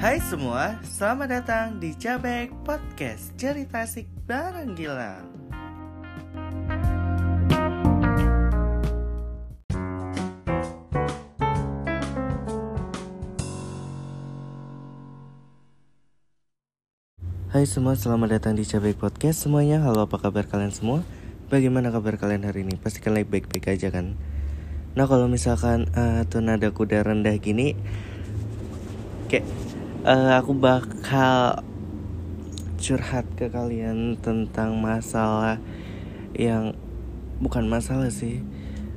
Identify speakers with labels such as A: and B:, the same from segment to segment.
A: Hai semua, selamat datang di Cabek Podcast Cerita Asik bareng Gilang Hai semua, selamat datang di Cabek Podcast semuanya Halo, apa kabar kalian semua? Bagaimana kabar kalian hari ini? Pastikan lagi baik-baik aja kan? Nah kalau misalkan uh, tuh nada kuda rendah gini Kayak uh, aku bakal curhat ke kalian tentang masalah yang bukan masalah sih.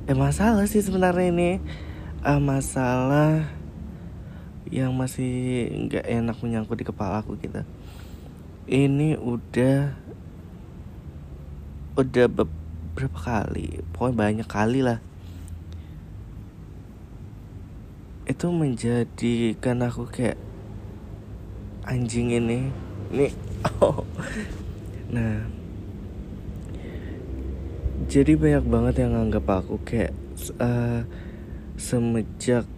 A: Eh masalah sih sebenarnya ini. Uh, masalah yang masih nggak enak menyangkut di kepala aku gitu. Ini udah udah beberapa kali? Pokoknya banyak kali lah. Itu menjadikan aku kayak anjing ini. Ini oh. Nah. Jadi banyak banget yang nganggap aku kayak uh, semenjak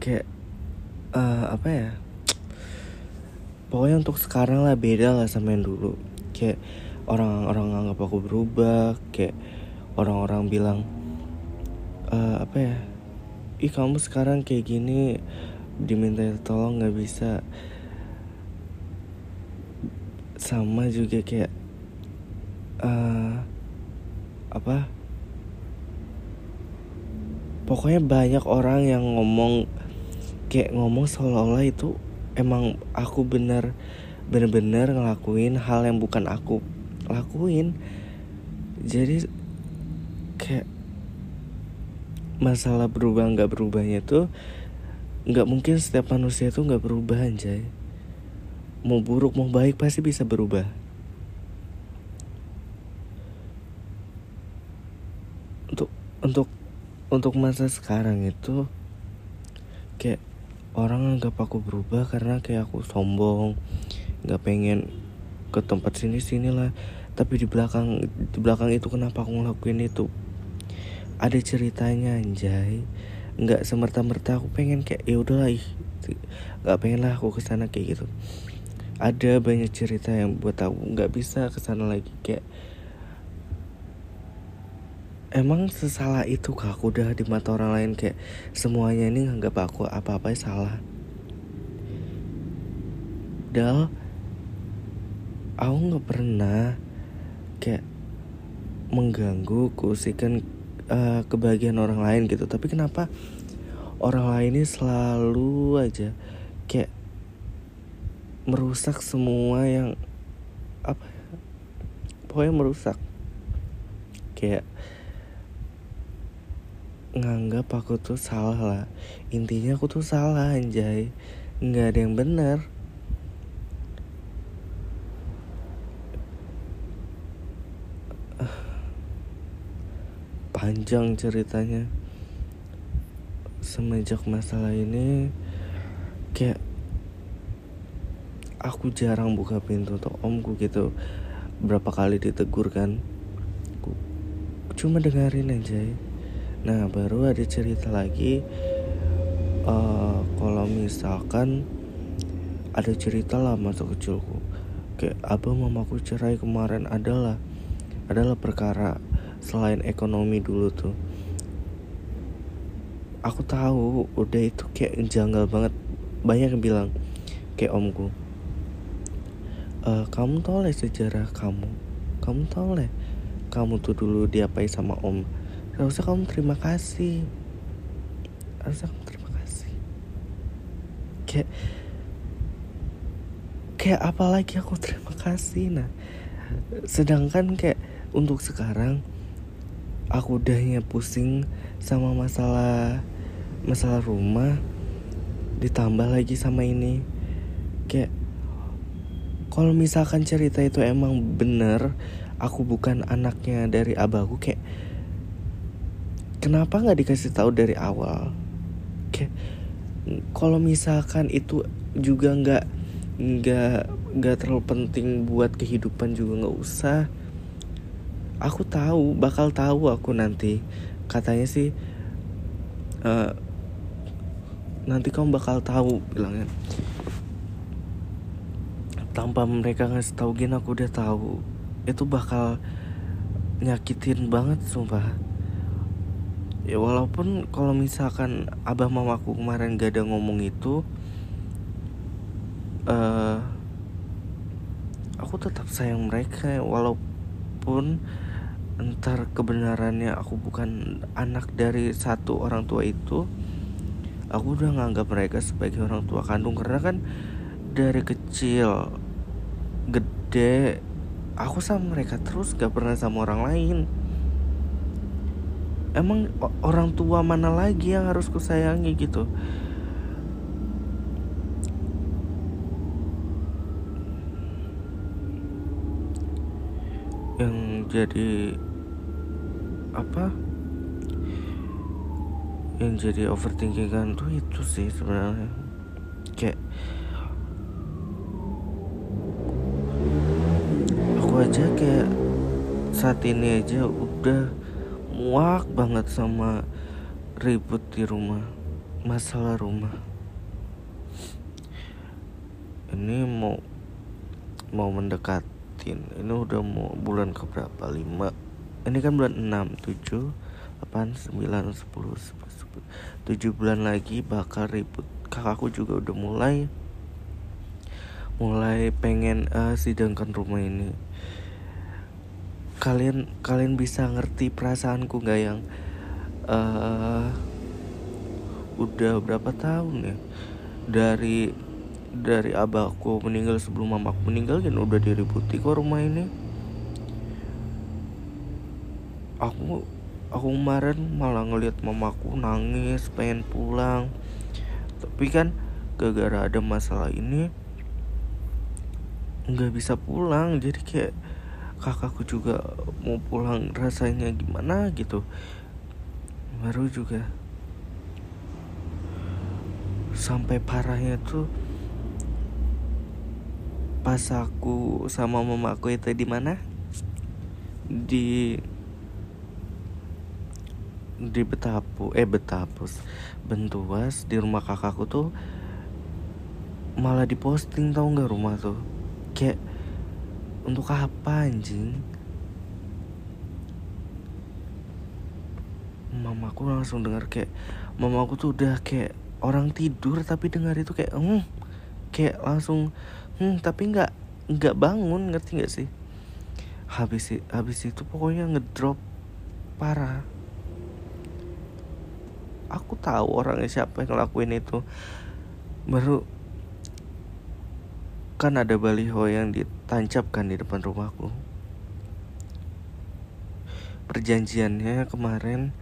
A: kayak uh, apa ya? Pokoknya untuk sekarang lah beda lah sama yang dulu. Kayak orang-orang nganggap aku berubah kayak orang-orang bilang uh, apa ya? Ih kamu sekarang kayak gini diminta tolong nggak bisa. Sama juga kayak uh, apa? Pokoknya banyak orang yang ngomong kayak ngomong seolah-olah itu emang aku bener bener-bener ngelakuin hal yang bukan aku lakuin. Jadi kayak masalah berubah nggak berubahnya tuh nggak mungkin setiap manusia itu nggak berubah anjay. Mau buruk mau baik pasti bisa berubah. Untuk untuk untuk masa sekarang itu kayak orang anggap aku berubah karena kayak aku sombong nggak pengen ke tempat sini sini lah. Tapi di belakang di belakang itu kenapa aku ngelakuin itu? Ada ceritanya anjay nggak semerta-merta aku pengen kayak ya udahlah nggak pengen lah aku ke sana kayak gitu. Ada banyak cerita yang buat aku nggak bisa ke sana lagi kayak emang sesalah itu kak aku udah di mata orang lain? Kayak semuanya ini nggak aku apa-apa salah. Dal aku nggak pernah kayak mengganggu kusikan uh, kebahagiaan orang lain gitu. Tapi kenapa orang lain ini selalu aja kayak merusak semua yang apa ya, pokoknya merusak. Kayak nganggap aku tuh salah lah. Intinya aku tuh salah anjay. Nggak ada yang benar panjang ceritanya. Semenjak masalah ini kayak aku jarang buka pintu untuk omku gitu. Berapa kali ditegur kan. Cuma dengerin aja nah baru ada cerita lagi uh, kalau misalkan ada cerita lah masa kecilku. Kayak abah mamaku cerai kemarin adalah adalah perkara selain ekonomi dulu tuh aku tahu udah itu kayak janggal banget. Banyak yang bilang kayak omku e, kamu tahu lah sejarah kamu. Kamu tahu lah kamu tuh dulu diapain sama om. Harusnya kamu terima kasih. Harusnya kamu terima kasih. Kayak kayak apalagi aku terima kasih nah. Sedangkan kayak untuk sekarang aku udahnya pusing sama masalah masalah rumah ditambah lagi sama ini. Kayak kalau misalkan cerita itu emang bener aku bukan anaknya dari abahku kayak kenapa nggak dikasih tahu dari awal? Kayak kalau misalkan itu juga nggak nggak nggak terlalu penting buat kehidupan juga nggak usah aku tahu bakal tahu aku nanti. Katanya sih uh, nanti kamu bakal tahu bilangnya. Tanpa mereka ngasih tahu gini aku udah tahu. Itu bakal nyakitin banget sumpah. Ya walaupun kalau misalkan abah mamaku kemarin gak ada ngomong itu uh, aku tetap sayang mereka walaupun entar kebenarannya aku bukan anak dari satu orang tua itu aku udah nganggap mereka sebagai orang tua kandung. Karena kan dari kecil gede aku sama mereka terus gak pernah sama orang lain. Emang orang tua mana lagi yang harus kusayangi gitu yang jadi apa? Yang jadi overthinking kan tuh itu sih sebenarnya. Kayak aja kayak saat ini aja udah muak banget sama ribut di rumah masalah rumah. Ini mau mau mendekatin ini udah mau bulan ke berapa lima. Ini kan bulan 6 7 8 9 10 11 7 bulan lagi bakal ribut. Kakakku juga udah mulai mulai pengen uh, sidangkan rumah ini. Kalian kalian bisa ngerti perasaanku nggak yang uh, udah berapa tahun ya? Dari dari abahku meninggal sebelum mamaku meninggal kan udah diributi kok rumah ini. Aku aku kemarin malah ngelihat mamaku nangis pengen pulang. Tapi kan gara-gara ada masalah ini nggak bisa pulang. Jadi kayak kakakku juga mau pulang rasanya gimana gitu. Baru juga sampai parahnya tuh pas aku sama mamaku itu di mana di di Betapu eh Betapus Bentuas di rumah kakakku tuh malah diposting tau nggak rumah tuh kayak untuk apa anjing? Mamaku langsung dengar kayak mamaku tuh udah kayak orang tidur tapi dengar itu kayak hmm kayak langsung hmm tapi nggak nggak bangun ngerti nggak sih habis habis itu pokoknya ngedrop parah aku tahu orangnya siapa yang ngelakuin itu baru kan ada baliho yang ditancapkan di depan rumahku. Perjanjiannya kemarin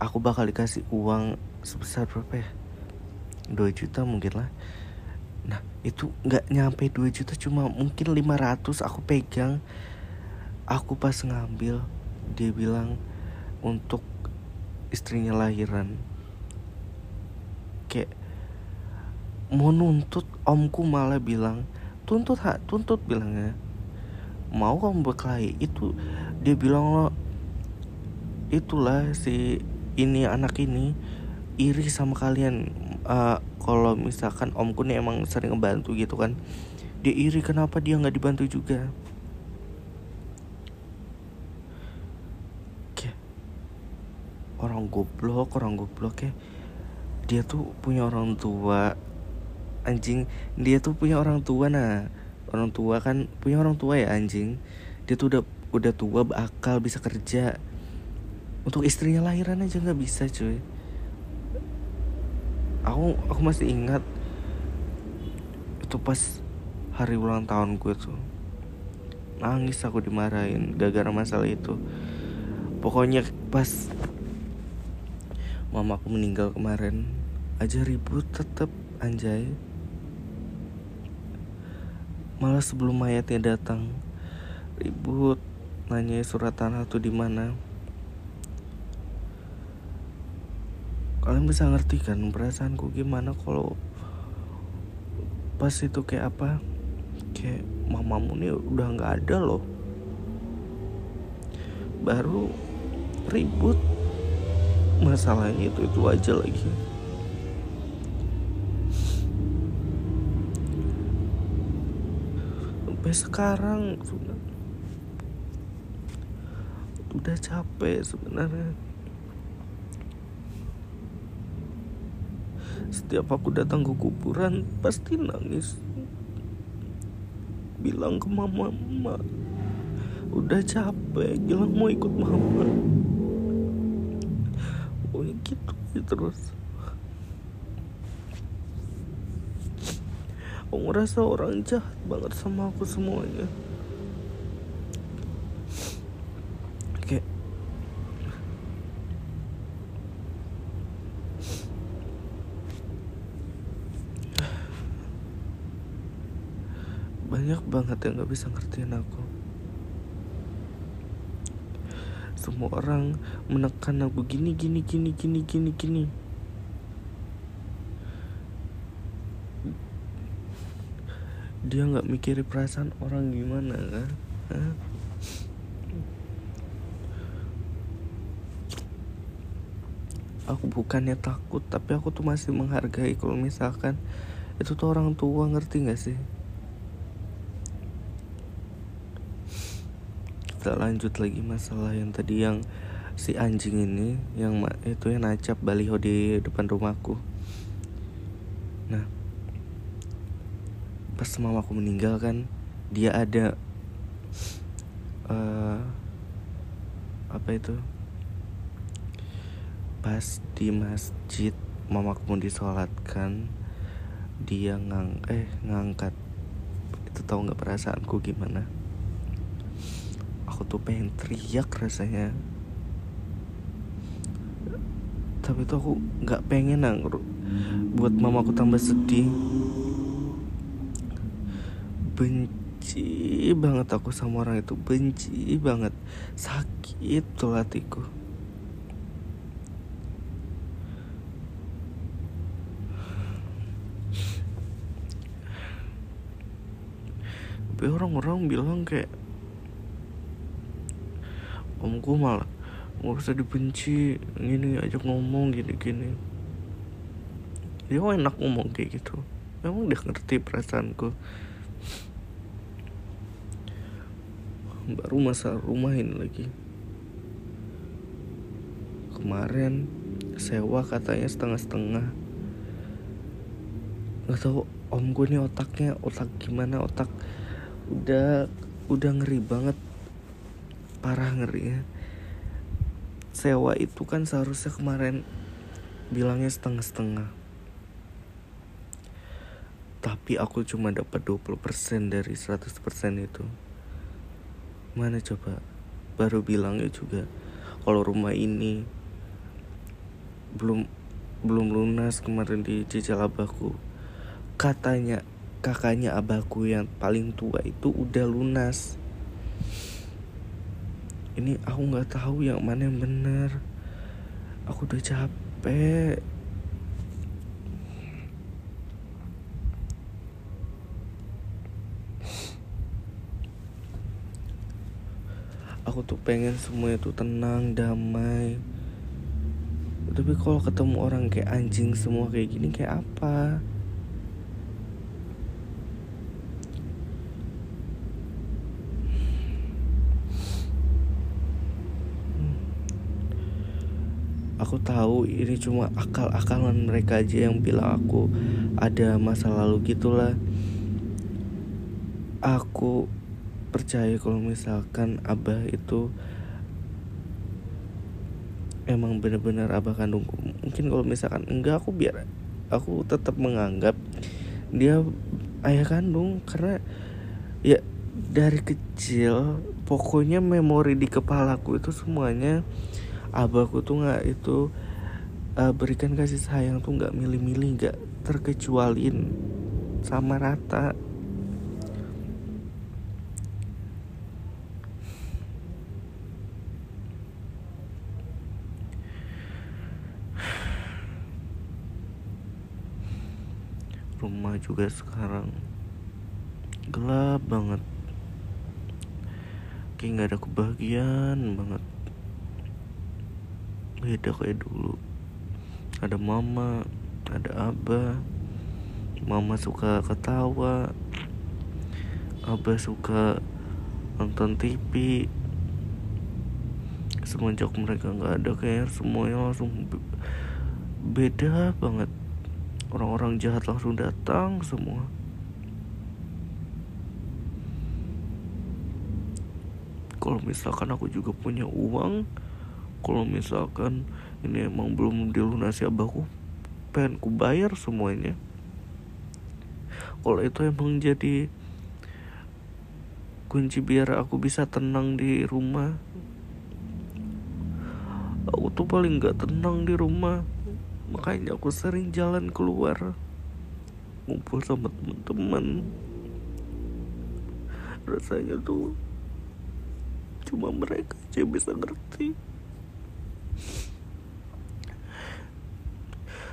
A: aku bakal dikasih uang sebesar berapa ya? 2 juta mungkin lah. Nah itu nggak nyampe 2 juta cuma mungkin 500 aku pegang. Aku pas ngambil dia bilang untuk istrinya lahiran. Kayak mau nuntut omku malah bilang tuntut hak tuntut bilangnya mau kamu berkelahi itu dia bilang lo itulah si ini anak ini iri sama kalian uh, kalau misalkan omku nih emang sering ngebantu gitu kan dia iri kenapa dia nggak dibantu juga? Kayak orang goblok orang goblok ya. Dia tuh punya orang tua anjing. Dia tuh punya orang tua nah. Orang tua kan punya orang tua ya anjing. Dia tuh udah udah tua bakal bisa kerja. Untuk istrinya lahiran aja nggak bisa cuy aku aku masih ingat itu pas hari ulang tahun gue tuh. Nangis aku dimarahin gara-gara masalah itu. Pokoknya pas mamaku meninggal kemarin aja ribut tetep anjay. Malah sebelum mayatnya datang, ribut nanya surat tanah tuh di mana. kalian bisa ngerti kan perasaanku gimana kalau pas itu kayak apa? Kayak mamamu nih udah nggak ada loh. Baru ribut. Masalahnya itu itu aja lagi. Sampai sekarang udah capek sebenarnya. Setiap aku datang ke kuburan pasti nangis. Bilang ke mama mama udah capek bilang mau ikut mama. Oh gitu terus. Aku ngerasa orang jahat banget sama aku semuanya kayak banyak banget yang gak bisa ngertiin aku. Semua orang menekan aku gini gini gini gini gini gini. Dia nggak mikirin perasaan orang gimana kan? Aku bukannya takut tapi aku tuh masih menghargai kalau misalkan itu tuh orang tua ngerti gak sih kita lanjut lagi masalah yang tadi yang si anjing ini yang itu yang nacap baliho di depan rumahku. Nah pas mamaku meninggal kan dia ada uh, apa itu? Pas di masjid mamaku mau disolatkan. Dia ngang eh ngangkat. Itu tahu nggak perasaanku gimana aku tuh pengen teriak rasanya. Tapi tuh aku nggak pengen nang. Buat mamaku tambah sedih. Benci banget aku sama orang itu. Benci banget. Sakit tuh hatiku. Tapi orang-orang bilang kayak omku malah nggak usah dibenci gini aja ngomong gini-gini. Dia enak ngomong kayak gitu. Memang dia ngerti perasaanku. Baru masa rumah ini lagi. Kemarin sewa katanya setengah-setengah. Nggak tahu om gue nih otaknya otak gimana? Otak udah udah ngeri banget parah ngerinya sewa itu kan seharusnya kemarin bilangnya setengah-setengah. Tapi aku cuma dapat 20% dari 100% itu. Mana coba? Baru bilangnya juga kalau rumah ini belum belum lunas kemarin di cicil abahku katanya kakaknya abahku yang paling tua itu udah lunas ini aku nggak tahu yang mana yang benar aku udah capek. Aku tuh pengen semua itu tenang damai. Tapi kalau ketemu orang kayak anjing semua kayak gini kayak apa aku tahu ini cuma akal-akalan mereka aja yang bilang aku ada masa lalu gitulah. Aku percaya kalau misalkan abah itu emang bener-bener abah kandungku. Mungkin kalau misalkan enggak aku biar aku tetap menganggap dia ayah kandung. Karena ya dari kecil pokoknya memori di kepalaku itu semuanya abahku tuh nggak itu uh, berikan kasih sayang tuh nggak milih-milih nggak terkecualiin sama rata. Rumah juga sekarang gelap banget. Kayak nggak ada kebahagiaan banget beda kayak dulu. Ada mama ada abah. Mama suka ketawa. Abah suka nonton TV semenjak mereka nggak ada kayak semuanya langsung beda banget. Orang-orang jahat langsung datang semua. Kalau misalkan aku juga punya uang kalau misalkan ini emang belum dilunasi abahku pengen ku bayar semuanya. Kalau itu emang jadi kunci biar aku bisa tenang di rumah. Aku tuh paling gak tenang di rumah. Makanya aku sering jalan keluar ngumpul sama teman-teman rasanya tuh cuma mereka aja bisa ngerti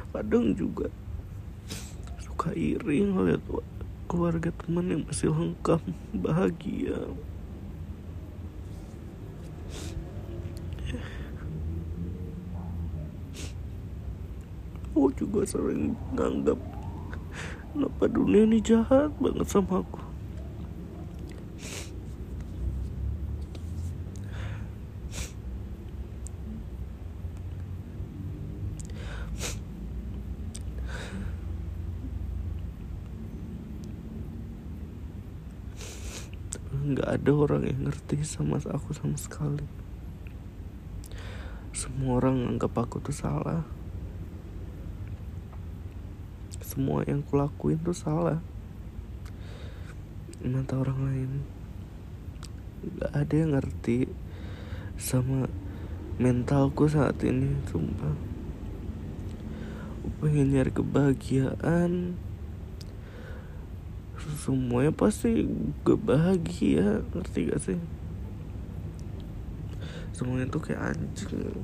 A: kadang juga. Suka iri ngeliat keluarga teman yang masih lengkap bahagia. Aku juga sering nganggap kenapa dunia ini jahat banget sama aku nggak ada orang yang ngerti sama aku sama sekali. Semua orang anggap aku tuh salah. Semua yang kulakuin tuh salah. Mata orang lain. Nggak ada yang ngerti sama mentalku saat ini sumpah. Pengen nyari kebahagiaan semuanya pasti gak bahagia ngerti gak sih? Semuanya tuh kayak anjing